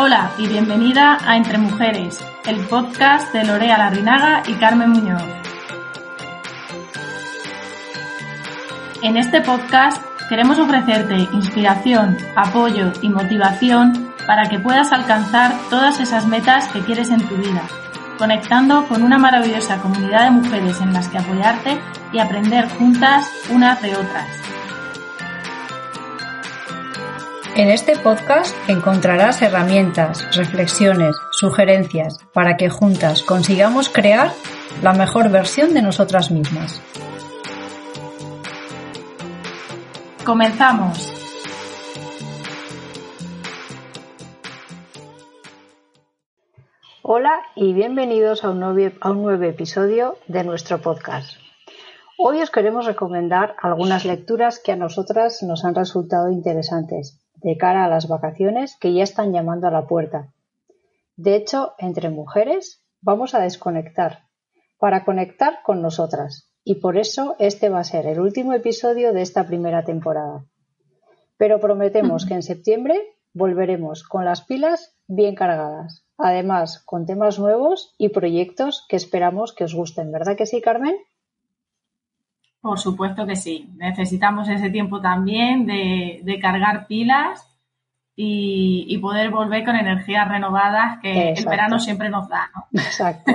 Hola y bienvenida a Entre Mujeres, el podcast de Lorea Larrinaga y Carmen Muñoz. En este podcast queremos ofrecerte inspiración, apoyo y motivación para que puedas alcanzar todas esas metas que quieres en tu vida, conectando con una maravillosa comunidad de mujeres en las que apoyarte y aprender juntas unas de otras. En este podcast encontrarás herramientas, reflexiones, sugerencias para que juntas consigamos crear la mejor versión de nosotras mismas. Comenzamos. Hola y bienvenidos a un, nuevo, a un nuevo episodio de nuestro podcast. Hoy os queremos recomendar algunas lecturas que a nosotras nos han resultado interesantes de cara a las vacaciones que ya están llamando a la puerta. De hecho, entre mujeres vamos a desconectar para conectar con nosotras y por eso este va a ser el último episodio de esta primera temporada. Pero prometemos que en septiembre volveremos con las pilas bien cargadas, además con temas nuevos y proyectos que esperamos que os gusten, ¿verdad que sí, Carmen? Por supuesto que sí. Necesitamos ese tiempo también de, de cargar pilas y, y, poder volver con energías renovadas que Exacto. el verano siempre nos da. ¿no? Exacto.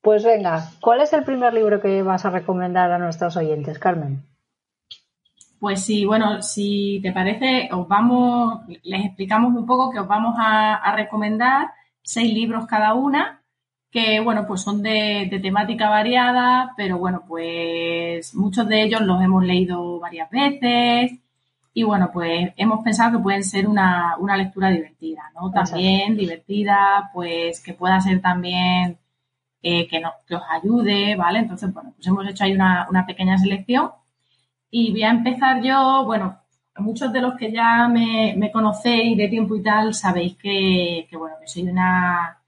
pues venga, ¿cuál es el primer libro que vas a recomendar a nuestros oyentes, Carmen? Pues sí, bueno, si te parece, os vamos, les explicamos un poco que os vamos a, a recomendar seis libros cada una que bueno, pues son de, de, temática variada, pero bueno, pues muchos de ellos los hemos leído varias veces y bueno, pues hemos pensado que pueden ser una, una lectura divertida, ¿no? También Exacto. divertida, pues que pueda ser también eh, que, no, que os ayude, ¿vale? Entonces, bueno, pues hemos hecho ahí una, una pequeña selección y voy a empezar yo, bueno, muchos de los que ya me, me conocéis de tiempo y tal sabéis que, que bueno, que soy una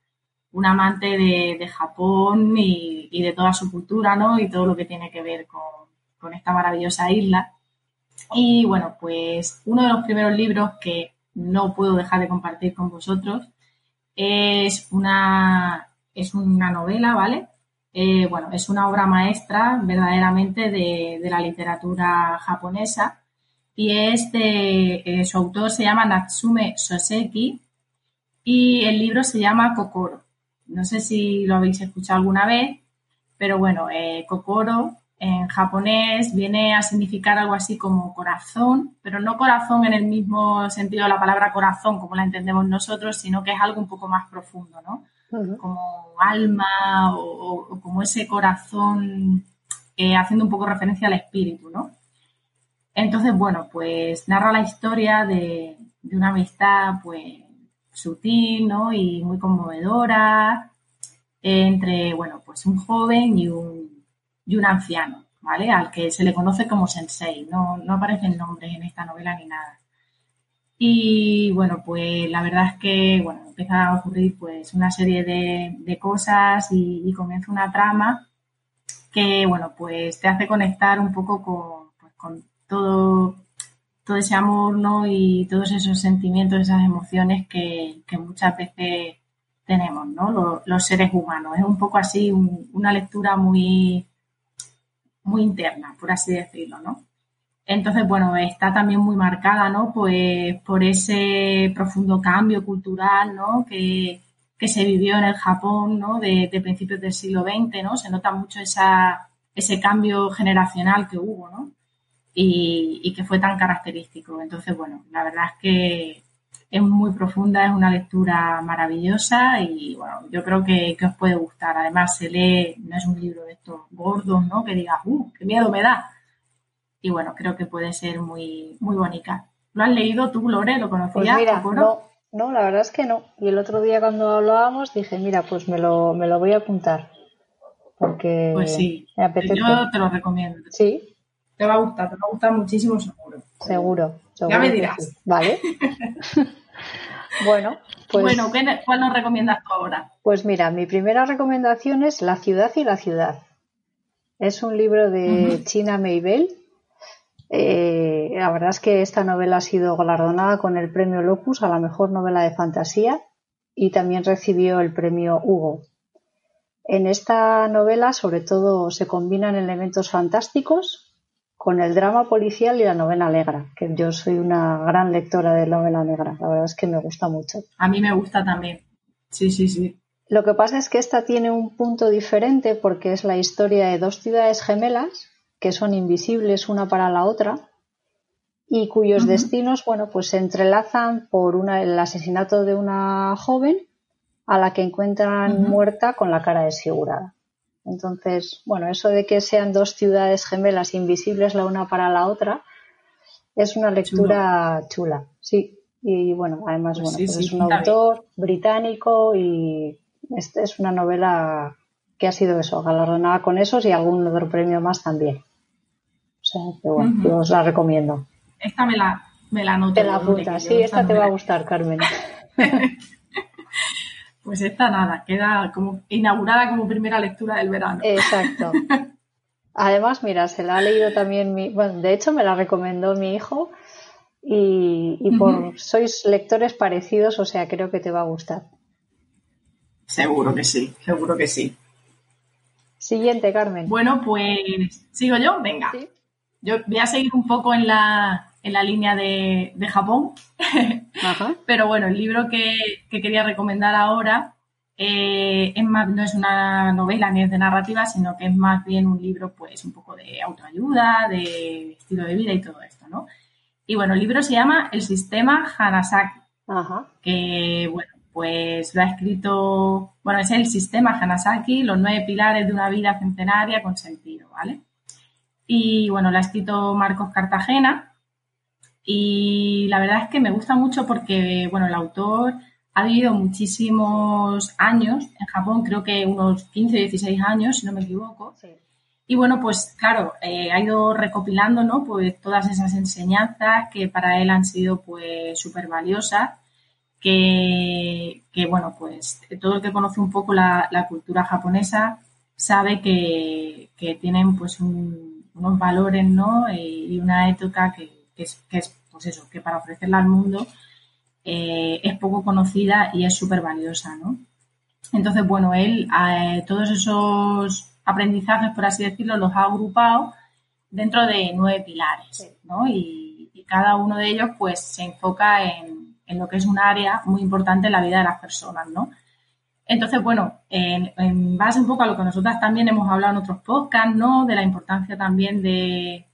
un amante de, Japón y, de toda su cultura, ¿no? Y todo lo que tiene que ver con, esta maravillosa isla. Y bueno, pues uno de los primeros libros que no puedo dejar de compartir con vosotros es una, es una novela, ¿vale? Eh, bueno, es una obra maestra verdaderamente de, de la literatura japonesa y es de, eh, su autor se llama Natsume Soseki y el libro se llama Kokoro. No sé si lo habéis escuchado alguna vez, pero bueno, eh, kokoro en japonés viene a significar algo así como corazón, pero no corazón en el mismo sentido de la palabra corazón como la entendemos nosotros, sino que es algo un poco más profundo, ¿no? Uh -huh. Como alma o, o, como ese corazón eh, haciendo un poco referencia al espíritu, ¿no? Entonces, bueno, pues narra la historia de, de una amistad, pues sutil, ¿no? Y muy conmovedora entre, bueno, pues un joven y un, y un anciano, ¿vale? Al que se le conoce como sensei, no, no aparecen nombres en esta novela ni nada. Y bueno, pues la verdad es que, bueno, empieza a ocurrir pues una serie de, de cosas y, y, comienza una trama que, bueno, pues te hace conectar un poco con, pues, con todo todo ese amor, ¿no? Y todos esos sentimientos, esas emociones que, muchas veces tenemos, ¿no? Los, seres humanos. Es un poco así, un, una lectura muy, muy interna, por así decirlo, ¿no? Entonces, bueno, está también muy marcada, ¿no? Pues por ese profundo cambio cultural, ¿no? Que, que se vivió en el Japón, ¿no? De, de principios del siglo XX, ¿no? Se nota mucho esa, ese cambio generacional que hubo, ¿no? Y, y, que fue tan característico. Entonces, bueno, la verdad es que es muy profunda, es una lectura maravillosa y bueno, yo creo que, que os puede gustar. Además, se lee, no es un libro de estos gordos, ¿no? Que digas, ¡uh, qué miedo me da! Y bueno, creo que puede ser muy, muy bonita. ¿Lo has leído tú, Lore? ¿Lo conocías? Pues mira, no, no, la verdad es que no. Y el otro día cuando hablábamos dije, mira, pues me lo, me lo voy a apuntar. Porque Pues sí, me apetece. yo te lo recomiendo. Sí, Te va a gustar, te va a gustar muchísimo seguro. seguro. seguro Ya me dirás. sí. Vale. bueno, pues, Bueno, ¿qué- ¿cuál nos recomiendas tú ahora? pues mira, mi primera recomendación es La ciudad y la ciudad. Es un libro de. China Meibel. Eh, la verdad es que esta novela ha sido galardonada con el premio Locus a la mejor novela de fantasía y también recibió el premio Hugo. En esta novela, sobre todo, se combinan elementos fantásticos con el drama policial y la novela negra, que yo soy una gran lectora de novela negra. La verdad es que me gusta mucho. A mí me gusta también. Sí, sí, sí. Lo que pasa es que esta tiene un punto diferente porque es la historia de dos ciudades gemelas que son invisibles una para la otra y cuyos destinos, bueno, pues se entrelazan por una, el asesinato de una joven a la que encuentran muerta con la cara desfigurada. Entonces, bueno, eso de que sean dos ciudades gemelas invisibles la una para la otra es una lectura chula, sí. Y bueno, además, Pues bueno, sí, pues sí, es un autor británico y esta es una novela que ha sido eso, galardonada con esos y algún otro premio más también. O sea, que bueno, yo os la recomiendo. Esta me la, me la anoto. Te la que sí, esta te va a gustar, Carmen. Pues esta nada, queda como inaugurada como primera lectura del verano. Exacto. Además, mira, se la ha leído también mi, bueno, de hecho me la recomendó mi hijo y, y por sois lectores parecidos, o sea, creo que te va a gustar. Seguro que sí, seguro que sí. Siguiente, Carmen. Bueno, pues sigo yo, venga. Sí. Yo voy a seguir un poco en la, en la línea de, de Japón, Ajá. pero bueno, el libro que, que quería recomendar ahora eh, es más, no es una novela ni es de narrativa, sino que es más bien un libro pues un poco de autoayuda, de estilo de vida y todo esto, ¿no? Y bueno, el libro se llama El sistema Hanasaki. Ajá. que bueno, pues lo ha escrito, bueno, es el sistema Hanasaki, los nueve pilares de una vida centenaria con sentido, ¿vale? Y bueno, lo ha escrito Marcos Cartagena y la verdad es que me gusta mucho porque, bueno, el autor ha vivido muchísimos años en Japón, creo que unos 15 o 16 años, si no me equivoco, Sí. y bueno, pues claro, eh, ha ido recopilando, ¿no? Pues todas esas enseñanzas que para él han sido pues súper valiosas, que, que, bueno, pues todo el que conoce un poco la, la cultura japonesa sabe que, que tienen pues un- unos valores, ¿no? Y una ética que, que es, que es, pues eso, que para ofrecerla al mundo eh, es poco conocida y es súper valiosa, ¿no? Entonces, bueno, él eh, todos esos aprendizajes, por así decirlo, los ha agrupado dentro de nueve pilares, ¿no? Y, y cada uno de ellos, pues, se enfoca en, en lo que es un área muy importante en la vida de las personas, ¿no? Entonces, bueno, en, en base un poco a lo que nosotras también hemos hablado en otros podcasts, ¿no? De la importancia también de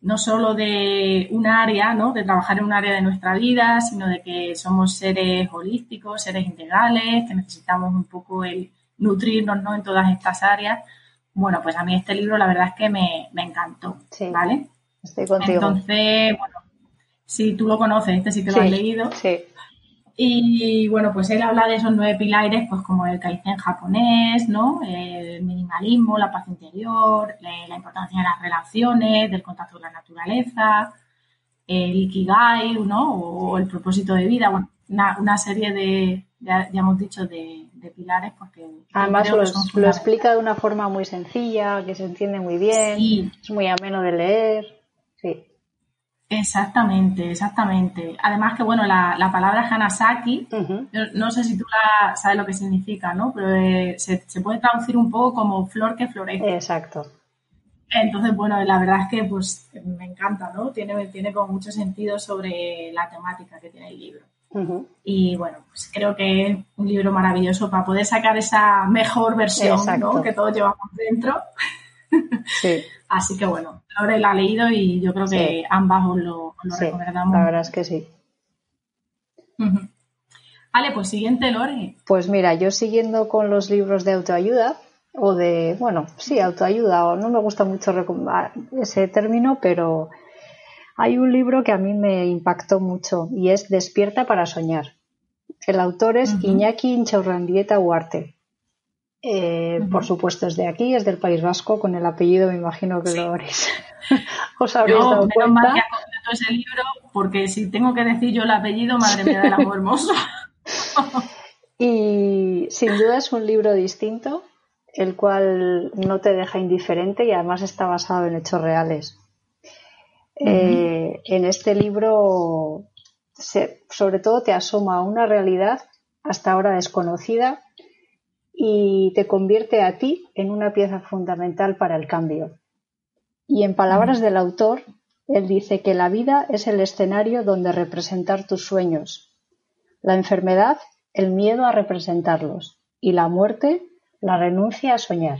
no solo de un área, ¿no? De trabajar en un área de nuestra vida, sino de que somos seres holísticos, seres integrales, que necesitamos un poco el nutrirnos, ¿no? En todas estas áreas. Bueno, pues a mí este libro la verdad es que me, me encantó, Sí. ¿vale? Estoy contigo. Entonces, bueno, si tú lo conoces, este sí que lo Sí, has leído. Sí. Y bueno, pues él habla de esos nueve pilares, pues como el kaizen japonés, ¿no? El minimalismo, la paz interior, la, la importancia de las relaciones, del contacto con la naturaleza, el ikigai, ¿no? O el propósito de vida, bueno, una, una serie de, ya, ya hemos dicho, de, de pilares, porque Además creo lo, explica de una forma muy sencilla, que se entiende muy bien, Sí. es muy ameno de leer. Sí. Exactamente, exactamente. Además que, bueno, la, la palabra Hanasaki, no sé si tú la, sabes lo que significa, ¿no? Pero eh, se, se puede traducir un poco como flor que florece. Exacto. Entonces, bueno, la verdad es que pues me encanta, ¿no? Tiene, tiene como mucho sentido sobre la temática que tiene el libro. Y bueno, pues creo que es un libro maravilloso para poder sacar esa mejor versión, Exacto. ¿no? Que todos llevamos dentro. Sí, Así que bueno, Lore la ha leído y yo creo que ambas os lo, os lo sí, recomendamos. la verdad es que sí. Vale, pues siguiente, Lore. Pues mira, yo siguiendo con los libros de autoayuda, o de, bueno, sí, autoayuda, o no me gusta mucho ese término, pero Hay un libro que a mí me impactó mucho y es Despierta para soñar. El autor es Iñaki Inchaurrandieta Huarte. Eh, por supuesto es de aquí, es del País Vasco, con el apellido me imagino que lo habréis, os habréis dado cuenta. Mal que ese libro, porque si tengo que decir yo el apellido, madre mía del amor hermoso. y sin duda es un libro distinto, el cual no te deja indiferente y además está basado en hechos reales. Eh, en este libro, sobre todo, te asoma a una realidad hasta ahora desconocida y te convierte a ti en una pieza fundamental para el cambio. Y en palabras del autor, él dice que la vida es el escenario donde representar tus sueños, la enfermedad, el miedo a representarlos y la muerte, la renuncia a soñar.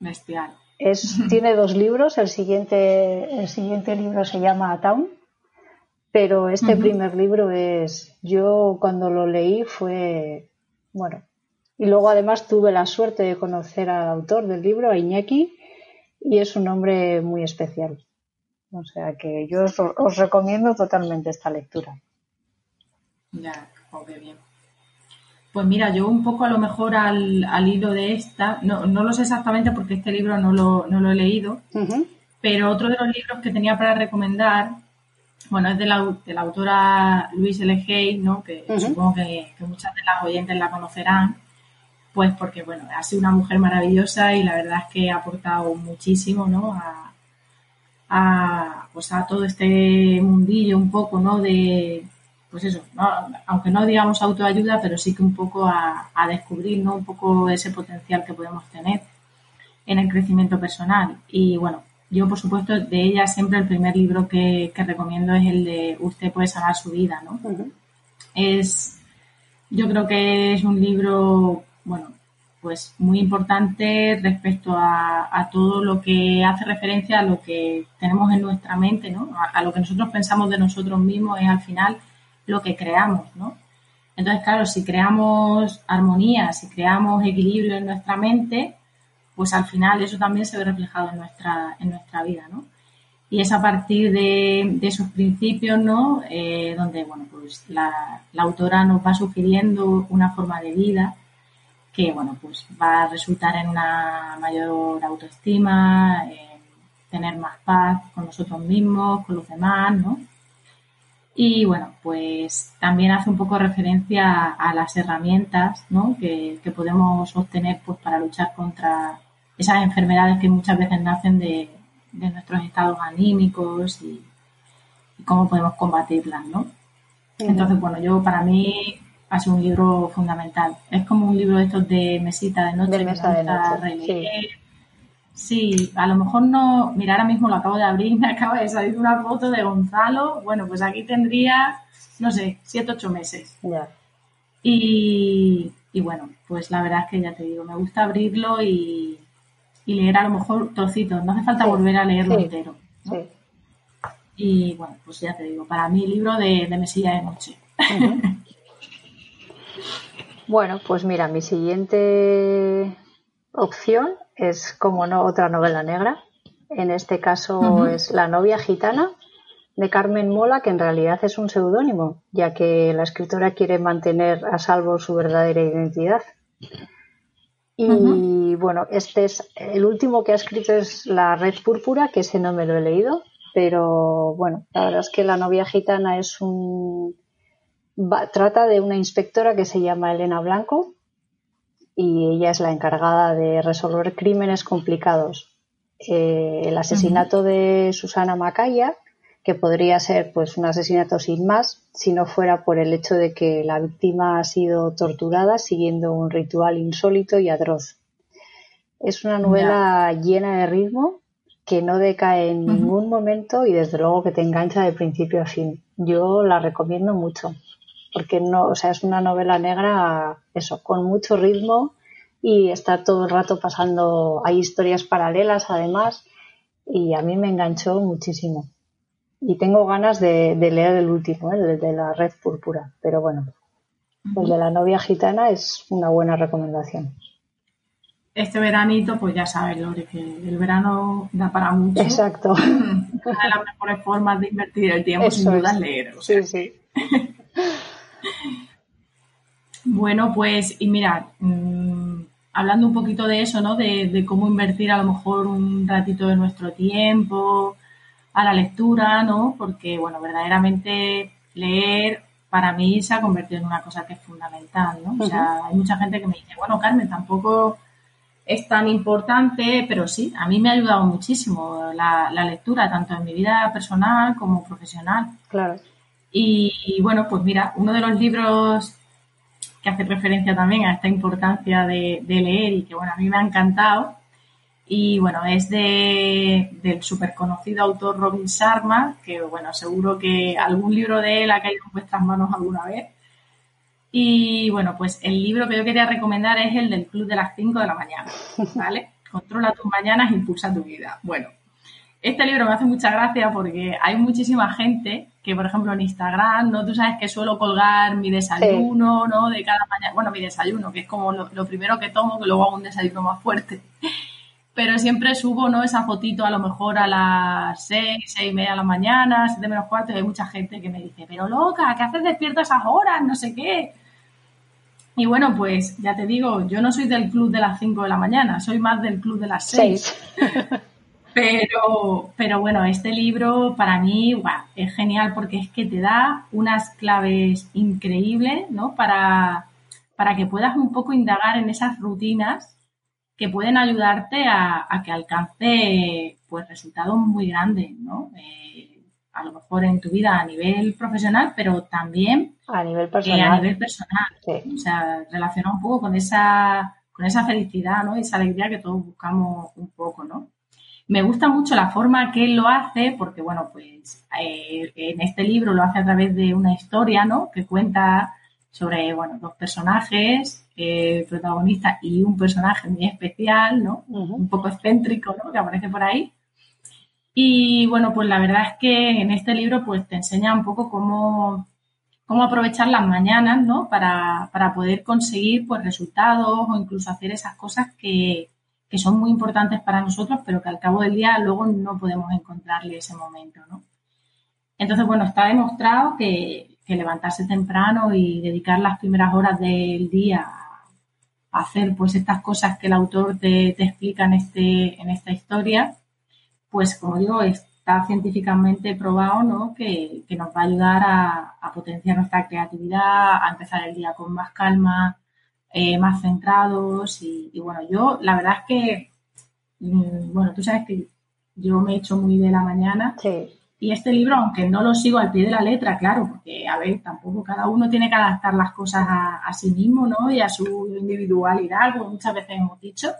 Bestial. Es, tiene dos libros, el siguiente, el siguiente libro se llama Town, pero este primer libro es, yo cuando lo leí fue, bueno, y luego además tuve la suerte de conocer al autor del libro, a Iñaki, y es un hombre muy especial. O sea que yo os, recomiendo totalmente esta lectura. Ya, oh, bien. Pues mira, yo un poco a lo mejor al, al hilo de esta, no, no, lo sé exactamente porque este libro no lo, no lo he leído, pero otro de los libros que tenía para recomendar, bueno, es de la, de la autora Louise L. Hay, ¿no? que supongo que, muchas de las oyentes la conocerán, pues porque, bueno, ha sido una mujer maravillosa y la verdad es que ha aportado muchísimo, ¿no? A, a, pues a todo este mundillo un poco, ¿no? De, pues eso, aunque no digamos autoayuda, pero sí que un poco a, descubrir, ¿no? Un poco ese potencial que podemos tener en el crecimiento personal. Y bueno, yo por supuesto de ella siempre el primer libro que, recomiendo es el de Usted puede sanar su vida, ¿no? Es, yo creo que es un libro, bueno, pues muy importante respecto a, todo lo que hace referencia a lo que tenemos en nuestra mente, ¿no? A, a, lo que nosotros pensamos de nosotros mismos es al final lo que creamos, ¿no? Entonces, claro, si creamos armonía, si creamos equilibrio en nuestra mente, pues al final eso también se ve reflejado en nuestra, en nuestra vida, ¿no? Y es a partir de, esos principios, ¿no? Eh, donde, bueno, pues la, autora nos va sugiriendo una forma de vida que, bueno, pues va a resultar en una mayor autoestima, en tener más paz con nosotros mismos, con los demás, ¿no? Y bueno, pues también hace un poco referencia a, las herramientas ¿no? que, podemos obtener pues, para luchar contra esas enfermedades que muchas veces nacen de, nuestros estados anímicos y, cómo podemos combatirlas, ¿no? Entonces, bueno, yo para mí ha sido un libro fundamental. Es como un libro de estos de mesita de noche. De mesa de noche, Sí, a lo mejor no, mira, ahora mismo lo acabo de abrir, me acaba de salir una foto de Gonzalo. Bueno, pues aquí tendría, no sé, siete, ocho meses. Ya. Y, bueno, pues la verdad es que ya te digo, me gusta abrirlo y, leer a lo mejor trocitos, no hace falta volver a leerlo entero. Sí. Y bueno, pues ya te digo, para mí libro de, de mesilla de noche. bueno, pues mira, mi siguiente opción es, como no, otra novela negra. En este caso es La novia gitana de Carmen Mola, que en realidad es un seudónimo, ya que la escritora quiere mantener a salvo su verdadera identidad. Y bueno, este es el último que ha escrito es La Red Púrpura, que ese no me lo he leído, pero bueno, la verdad es que La novia gitana es un trata de una inspectora que se llama Elena Blanco, y ella es la encargada de resolver crímenes complicados. Eh, el asesinato de Susana Macaya, que podría ser pues un asesinato sin más, si no fuera por el hecho de que la víctima ha sido torturada siguiendo un ritual insólito y atroz. Es una novela llena de ritmo que no decae en ningún momento y desde luego que te engancha de principio a fin. Yo la recomiendo mucho porque no, o sea, es una novela negra, eso, con mucho ritmo y está todo el rato pasando, hay historias paralelas además y a mí me enganchó muchísimo. Y tengo ganas de, leer el último, ¿eh? el de la red púrpura, pero bueno, el de la novia gitana es una buena recomendación. este veranito, pues ya sabes, Lore, que el verano da para mucho. Exacto. Una de las mejores formas de invertir el tiempo, sin duda, es leer. sí, sí. bueno, pues, y mira, mm, hablando un poquito de eso, ¿no? De, cómo invertir a lo mejor un ratito de nuestro tiempo a la lectura, ¿no? Porque, bueno, verdaderamente leer para mí se ha convertido en una cosa que es fundamental, ¿no? O sea, hay mucha gente que me dice, bueno, Carmen, tampoco es tan importante, pero sí, a mí me ha ayudado muchísimo la, lectura, tanto en mi vida personal como profesional. Claro. Y, bueno, pues mira, uno de los libros que hace referencia también a esta importancia de, leer y que bueno, a mí me ha encantado. Y bueno, es de, del súper conocido autor Robin Sharma, que bueno, seguro que algún libro de él ha caído en vuestras manos alguna vez. Y bueno, pues el libro que yo quería recomendar es el del Club de las 5 de la mañana, ¿vale? Controla tus mañanas, impulsa tu vida. Bueno, este libro me hace mucha gracia porque hay muchísima gente que, por ejemplo, en Instagram, ¿no? Tú sabes que suelo colgar mi desayuno, ¿no? De cada mañana. Bueno, mi desayuno, que es como lo, primero que tomo, que luego hago un desayuno más fuerte. Pero siempre subo, ¿no? Esa fotito a lo mejor a las 6, 6 y media de la mañana, 7 menos cuarto, y hay mucha gente que me dice, pero loca, ¿qué haces despierta a esas horas? No sé qué. Y bueno, pues ya te digo, yo no soy del club de las 5 de la mañana, soy más del club de las 6. pero, pero bueno, este libro para mí es genial porque es que te da unas claves increíbles, ¿no? Para, para que puedas un poco indagar en esas rutinas que pueden ayudarte a, que alcance pues resultados muy grandes, ¿no? Eh, a lo mejor en tu vida a nivel profesional, pero también a nivel personal. a nivel personal. O sea, relaciona un poco con esa, con esa felicidad, ¿no? Esa alegría que todos buscamos un poco, ¿no? Me gusta mucho la forma que él lo hace, porque, bueno, pues eh, en este libro lo hace a través de una historia, ¿no? Que cuenta sobre, bueno, dos personajes, el protagonista y un personaje muy especial, ¿no? Un poco excéntrico, ¿no? Que aparece por ahí. Y bueno, pues la verdad es que en este libro pues te enseña un poco cómo, cómo aprovechar las mañanas, ¿no? Para, poder conseguir pues resultados o incluso hacer esas cosas que, son muy importantes para nosotros, pero que al cabo del día luego no podemos encontrarle ese momento, ¿no? Entonces, bueno, está demostrado que, que levantarse temprano y dedicar las primeras horas del día a hacer pues estas cosas que el autor te, te explica en, este, en esta historia, pues como digo, está científicamente probado ¿no? que, nos va a ayudar a, potenciar nuestra creatividad, a empezar el día con más calma, eh, más centrados y, bueno, yo la verdad es que, mm, bueno, tú sabes que yo me he hecho muy de la mañana y este libro, aunque no lo sigo al pie de la letra, claro, porque a ver, tampoco cada uno tiene que adaptar las cosas a, sí mismo ¿no? y a su individualidad, como muchas veces hemos dicho,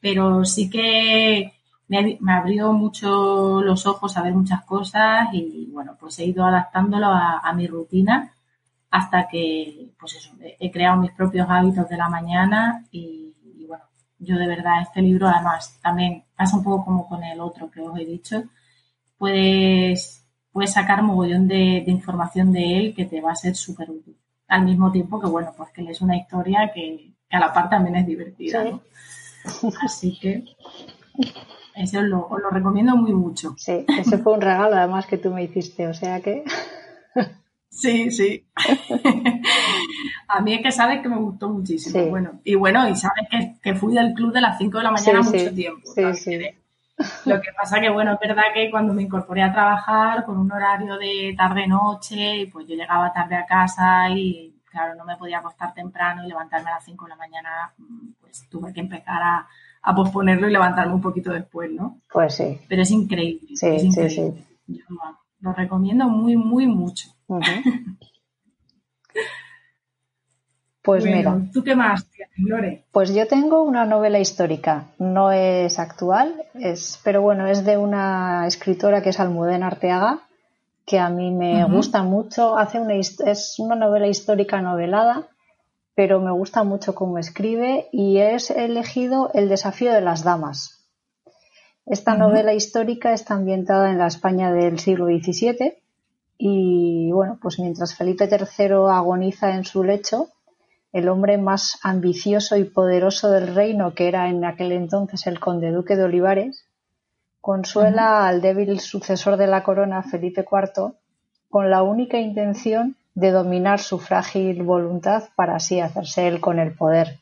pero sí que me, abrió mucho los ojos a ver muchas cosas y bueno, pues he ido adaptándolo a, mi rutina hasta que, pues eso, he, creado mis propios hábitos de la mañana y, bueno, yo de verdad este libro además también pasa un poco como con el otro que os he dicho, puedes, puedes sacar mogollón de, información de él que te va a ser súper útil. Al mismo tiempo que, bueno, pues que es una historia que, a la par también es divertida, Así que ese os lo, recomiendo muy mucho. Sí, ese fue un regalo además que tú me hiciste, o sea que... Sí, sí. a mí es que sabes que me gustó muchísimo. Bueno, y bueno, y sabes que, fui del club de las 5 de la mañana mucho tiempo. Lo que pasa que, bueno, es verdad que cuando me incorporé a trabajar con un horario de tarde-noche, pues yo llegaba tarde a casa y, claro, no me podía acostar temprano y levantarme a las 5 de la mañana, pues tuve que empezar a, a posponerlo y levantarme un poquito después, ¿no? Pues sí. Pero es increíble. Sí, sí, sí. Yo lo recomiendo muy, muy mucho. Pues mira. ¿Tú qué más tienes, Lore? Pues yo tengo una novela histórica. No es actual, es, pero bueno, es de una escritora que es Almudena Arteaga, que a mí me gusta mucho. Hace una, es una novela histórica novelada pero me gusta mucho cómo escribe y es elegido El desafío de las damas. Esta novela histórica está ambientada en la España del siglo XVII y bueno, pues mientras Felipe III agoniza en su lecho, el hombre más ambicioso y poderoso del reino, que era en aquel entonces el conde duque de Olivares, consuela al débil sucesor de la corona, Felipe IV, con la única intención de dominar su frágil voluntad para así hacerse él con el poder.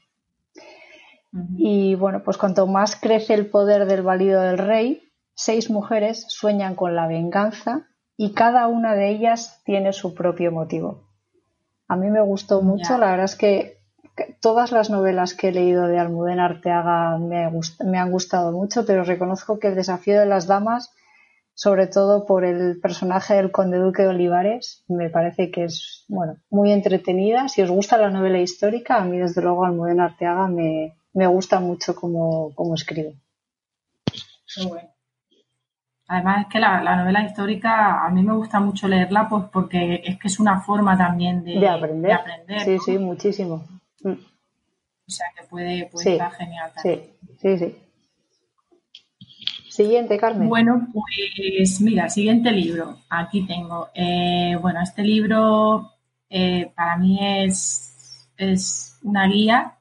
Y bueno, pues cuanto más crece el poder del valido del rey, seis mujeres sueñan con la venganza y cada una de ellas tiene su propio motivo. A mí me gustó mucho, la verdad es que todas las novelas que he leído de Almudena Arteaga me, me, han gustado mucho, pero reconozco que el desafío de las damas, sobre todo por el personaje del conde duque de Olivares, me parece que es bueno muy entretenida. Si os gusta la novela histórica, a mí desde luego Almudena Arteaga me, me gusta mucho como, como escribe. Muy bueno. Además es que la, novela histórica a mí me gusta mucho leerla pues porque es que es una forma también de, aprender. sí, sí, muchísimo. Mm. O sea que puede, estar genial también. Sí, sí, sí. Siguiente, Carmen. Bueno, pues mira, siguiente libro. Aquí tengo. Eh, bueno, este libro eh, para mí es, es una guía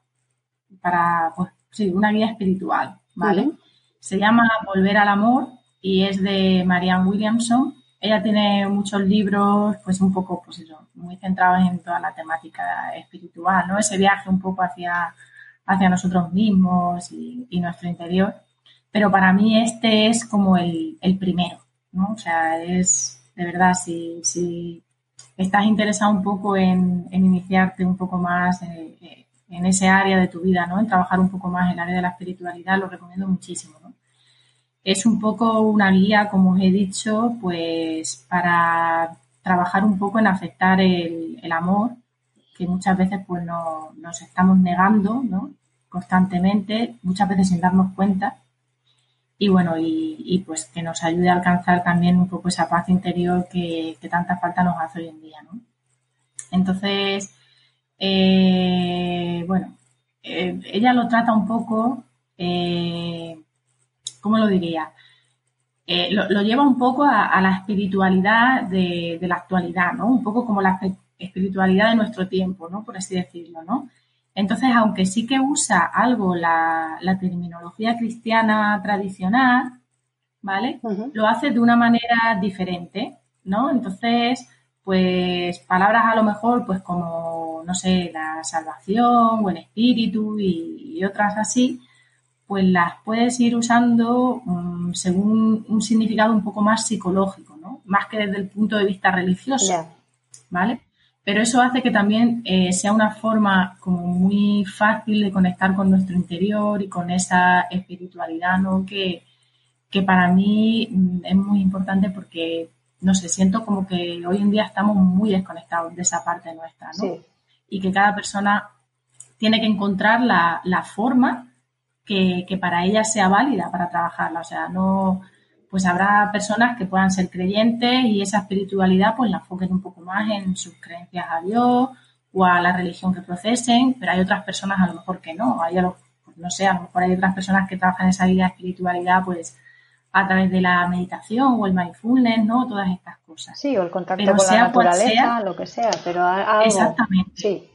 para, pues sí, una guía espiritual, ¿vale? Se llama Volver al Amor y es de Marianne Williamson. Ella tiene muchos libros, pues un poco, pues eso, muy centrados en toda la temática espiritual, ¿no? Ese viaje un poco hacia, hacia nosotros mismos y, nuestro interior. Pero para mí este es como el, primero, ¿no? O sea, es de verdad, si, si estás interesado un poco en, iniciarte un poco más en, en, ese área de tu vida, ¿no? En trabajar un poco más en el área de la espiritualidad, lo recomiendo muchísimo, ¿no? Es un poco una guía, como os he dicho, pues para trabajar un poco en aceptar el, amor, que muchas veces pues no, nos estamos negando ¿no? constantemente, muchas veces sin darnos cuenta. Y bueno, y, pues que nos ayude a alcanzar también un poco esa paz interior que, tanta falta nos hace hoy en día. ¿no? Entonces, eh, bueno, eh, ella lo trata un poco eh, ¿cómo lo diría? Eh, lo, lleva un poco a, la espiritualidad de, la actualidad, ¿no? Un poco como la espiritualidad de nuestro tiempo, ¿no? Por así decirlo, ¿no? Entonces, aunque sí que usa algo la, terminología cristiana tradicional, ¿vale? Lo hace de una manera diferente, ¿no? Entonces, pues palabras a lo mejor, pues como, no sé, la salvación o el espíritu y otras así, pues las puedes ir usando mm, según un significado un poco más psicológico, ¿no? Más que desde el punto de vista religioso, ¿vale? Pero eso hace que también eh, sea una forma como muy fácil de conectar con nuestro interior y con esa espiritualidad, ¿no? Que, que para mí mm, es muy importante porque, no sé, siento como que hoy en día estamos muy desconectados de esa parte nuestra, ¿no? Y que cada persona tiene que encontrar la, la forma que, para ella sea válida para trabajarla. O sea, no, pues habrá personas que puedan ser creyentes y esa espiritualidad pues la enfoquen un poco más en sus creencias a Dios o a la religión que procesen, pero hay otras personas a lo mejor que no. Hay pues no sé, a lo mejor hay otras personas que trabajan esa vida de espiritualidad pues a través de la meditación o el mindfulness, ¿no? Todas estas cosas. Sí, o el contacto con la naturaleza, lo que sea, pero algo, Exactamente. Sí,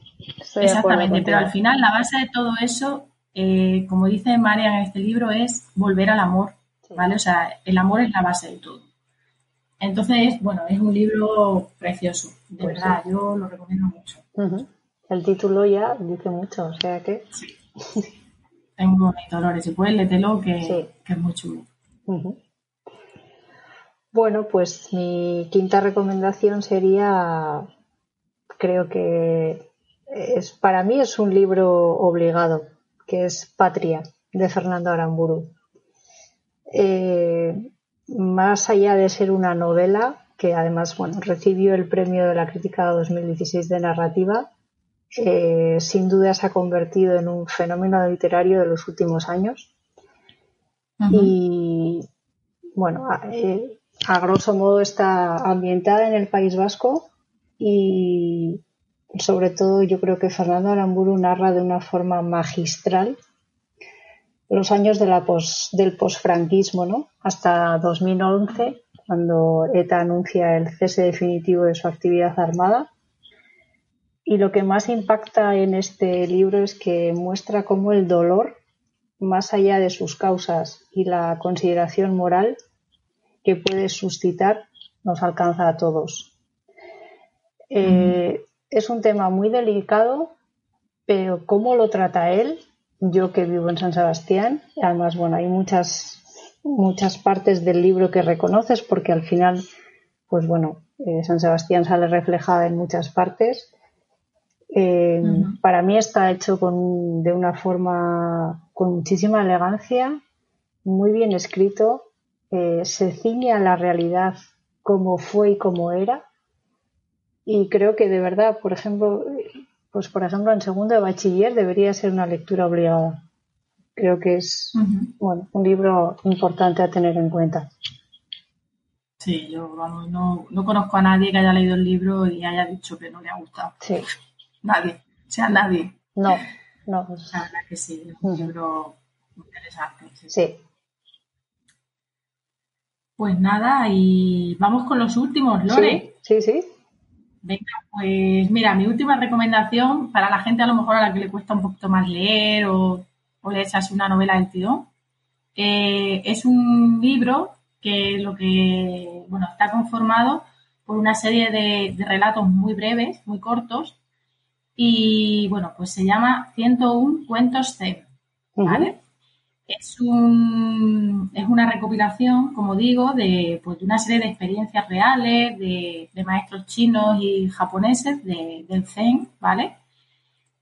exactamente, pero al final la base de todo eso eh, como dice María en este libro, es volver al amor, ¿vale? O sea, el amor es la base de todo. Entonces, bueno, es un libro precioso, de pues verdad, yo lo recomiendo mucho. El título ya dice mucho, o sea que... Sí. es muy bonito, Lore, si puedes, lételo, que, que es muy chulo. Bueno, pues mi quinta recomendación sería, creo que es, para mí es un libro obligado que es Patria, de Fernando Aramburu. Eh, más allá de ser una novela, que además bueno, recibió el premio de la crítica 2016 de narrativa, eh, sin duda se ha convertido en un fenómeno literario de los últimos años. Y bueno, eh, a grosso modo está ambientada en el País Vasco y sobre todo yo creo que Fernando Aramburu narra de una forma magistral los años la del posfranquismo, ¿no? Hasta 2011, cuando ETA anuncia el cese definitivo de su actividad armada. Y lo que más impacta en este libro es que muestra cómo el dolor, más allá de sus causas y la consideración moral que puede suscitar, nos alcanza a todos. Eh, es un tema muy delicado, pero cómo lo trata él, yo que vivo en San Sebastián, además, bueno, hay muchas, muchas partes del libro que reconoces porque al final, pues bueno, eh, San Sebastián sale reflejada en muchas partes eh, para mí está hecho con, de una forma con muchísima elegancia, muy bien escrito, eh, se ciñe a la realidad como fue y como era. Y creo que de verdad, por ejemplo, pues por ejemplo en segundo de bachiller debería ser una lectura obligada. Creo que es bueno, un libro importante a tener en cuenta. Sí, yo no, no conozco a nadie que haya leído el libro y haya dicho que no le ha gustado. Sí. Nadie, o sea, nadie. No, no. Sea, que sí, es un libro interesante. Sí. Pues nada, y vamos con los últimos, Lore. Sí, sí, Venga, pues mira, mi última recomendación para la gente a lo mejor a la que le cuesta un poquito más leer o, o le echas una novela del tío, eh, es un libro que lo que, bueno, está conformado por una serie de, de relatos muy breves, muy cortos, y bueno, pues se llama 101 Cuentos Zen, ¿vale? Es, un, es una recopilación, como digo, de, pues, de una serie de experiencias reales de, maestros chinos y japoneses del Zen, ¿vale?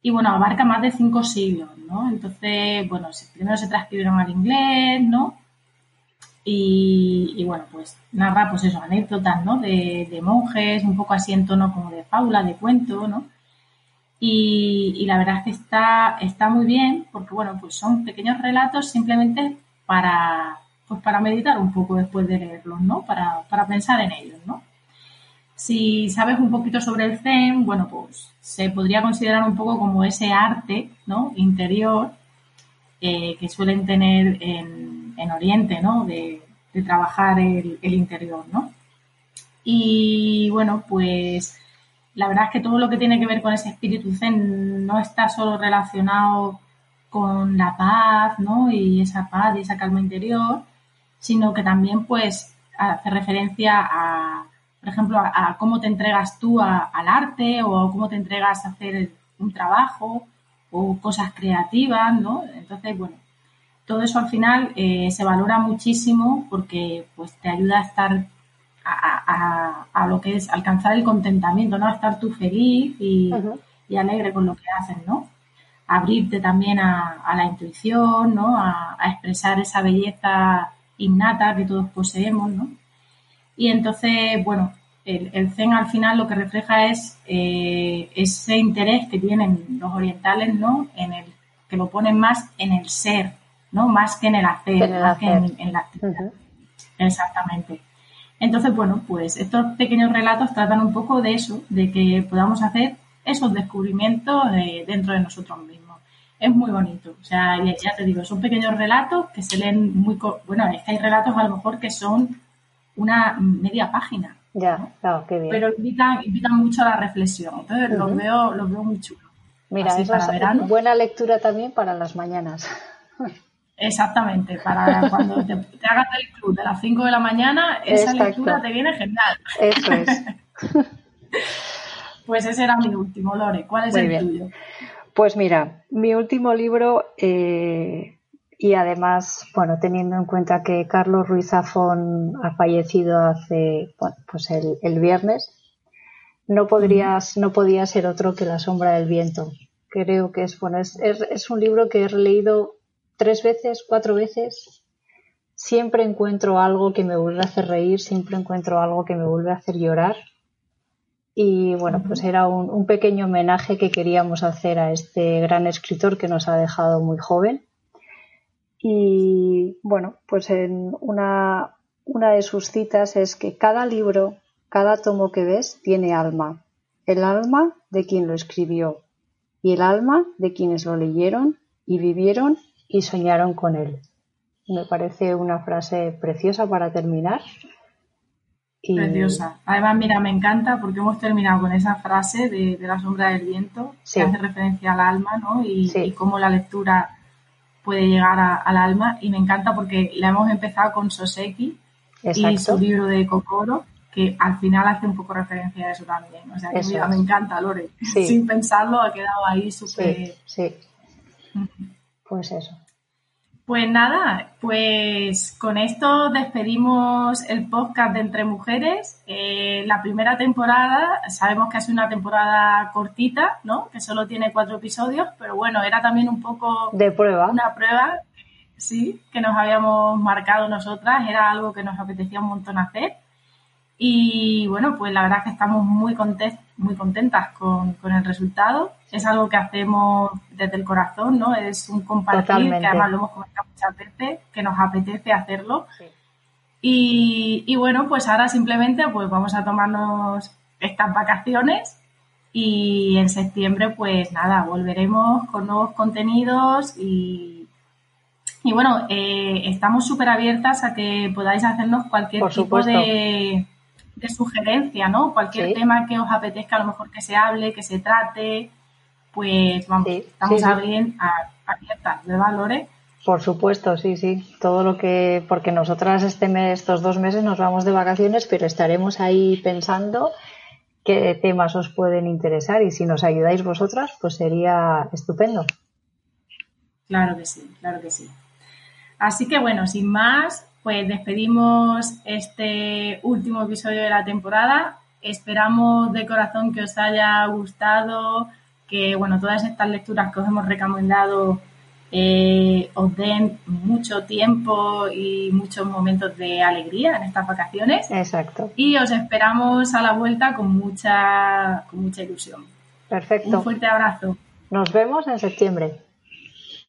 Y bueno, abarca más de cinco siglos, ¿no? Entonces, bueno, primero se transcribieron al inglés, ¿no? Y, bueno, pues narra, pues eso, anécdotas, ¿no? De, de monjes, un poco así en tono como de fábula, de cuento, ¿no? Y, la verdad es que está, está muy bien porque, bueno, pues son pequeños relatos simplemente para, pues para meditar un poco después de leerlos, ¿no? Para, para pensar en ellos, ¿no? Si sabes un poquito sobre el Zen, bueno, pues se podría considerar un poco como ese arte, ¿no? Interior eh, que suelen tener en, en Oriente, ¿no? De, trabajar el, el, interior, ¿no? Y bueno, pues la verdad es que todo lo que tiene que ver con ese espíritu zen no está solo relacionado con la paz, ¿no? Y esa paz y esa calma interior, sino que también, pues, hace referencia a, por ejemplo, a, cómo te entregas tú al arte o cómo te entregas a hacer un trabajo o cosas creativas, ¿no? Entonces, bueno, todo eso al final eh, se valora muchísimo porque, pues, te ayuda a estar a, lo que es alcanzar el contentamiento, ¿no? A estar tú feliz y, alegre con lo que haces, ¿no? Abrirte también a, la intuición, ¿no? A, expresar esa belleza innata que todos poseemos, ¿no? Y entonces, bueno, el, Zen al final lo que refleja es eh, ese interés que tienen los orientales, ¿no? En el que lo ponen más en el ser, ¿no? Más que en el hacer, más que en, la actividad. Exactamente. Entonces, bueno, pues estos pequeños relatos tratan un poco de eso, de que podamos hacer esos descubrimientos eh, dentro de nosotros mismos. Es muy bonito, o sea, ya, te digo, son pequeños relatos que se leen muy... Bueno, es que hay relatos a lo mejor que son una media página. Ya, claro, qué bien. Pero invitan, invitan mucho a la reflexión, entonces los, veo, los veo muy chulos. Mira, es buena lectura también para las mañanas. Exactamente, para cuando te, hagas el club de las 5 de la mañana, esa lectura te viene genial. Eso es. pues ese era mi último, Lore. ¿Cuál es el tuyo? Pues mira, mi último libro, eh, y además, bueno, teniendo en cuenta que Carlos Ruiz Zafón ha fallecido hace, bueno, pues el, viernes, no podrías, no podía ser otro que La sombra del viento. Creo que es, bueno, es, es un libro que he leído tres veces, cuatro veces, siempre encuentro algo que me vuelve a hacer reír, siempre encuentro algo que me vuelve a hacer llorar. Y bueno, pues era un, pequeño homenaje que queríamos hacer a este gran escritor que nos ha dejado muy joven. Y bueno, pues en una, una de sus citas es que cada libro, cada tomo que ves tiene alma. El alma de quien lo escribió y el alma de quienes lo leyeron y vivieron y soñaron con él. Me parece una frase preciosa para terminar Preciosa. Además, mira, me encanta porque hemos terminado con esa frase de, la sombra del viento que hace referencia al alma, ¿no? Y, cómo la lectura puede llegar al alma. Y me encanta porque la hemos empezado con Soseki y su libro de Kokoro, que al final hace un poco referencia a eso también. O sea, que mira, me encanta, Lore. Sin pensarlo, ha quedado ahí súper. Sí, Pues eso. Pues nada, pues con esto despedimos el podcast de Entre Mujeres. Eh, la primera temporada, sabemos que ha sido una temporada cortita, ¿no? Que solo tiene cuatro episodios, pero bueno, era también un poco... De prueba. Una prueba, sí, que nos habíamos marcado nosotras, era algo que nos apetecía un montón hacer. Y bueno, pues la verdad es que estamos muy, contentas, muy contentas con, el resultado. Es algo que hacemos desde el corazón, ¿no? Es un compartir, que además lo hemos comentado muchas veces, que nos apetece hacerlo. Y, y, bueno, pues ahora simplemente pues vamos a tomarnos estas vacaciones y en septiembre pues nada, volveremos con nuevos contenidos y, y bueno, eh, estamos súper abiertas a que podáis hacernos cualquier tipo de de sugerencia, ¿no? Cualquier tema que os apetezca a lo mejor que se hable, que se trate, pues vamos, estamos abiertas, de valores. Por supuesto, sí, sí. Todo lo que, porque nosotras este mes, estos dos meses nos vamos de vacaciones, pero estaremos ahí pensando qué temas os pueden interesar y si nos ayudáis vosotras, pues sería estupendo. Claro que sí, claro que sí. Así que bueno, sin más, pues despedimos este último episodio de la temporada. Esperamos de corazón que os haya gustado, que bueno, todas estas lecturas que os hemos recomendado eh, os den mucho tiempo y muchos momentos de alegría en estas vacaciones. Exacto. Y os esperamos a la vuelta con mucha, con mucha ilusión. Perfecto. Un fuerte abrazo. Nos vemos en septiembre.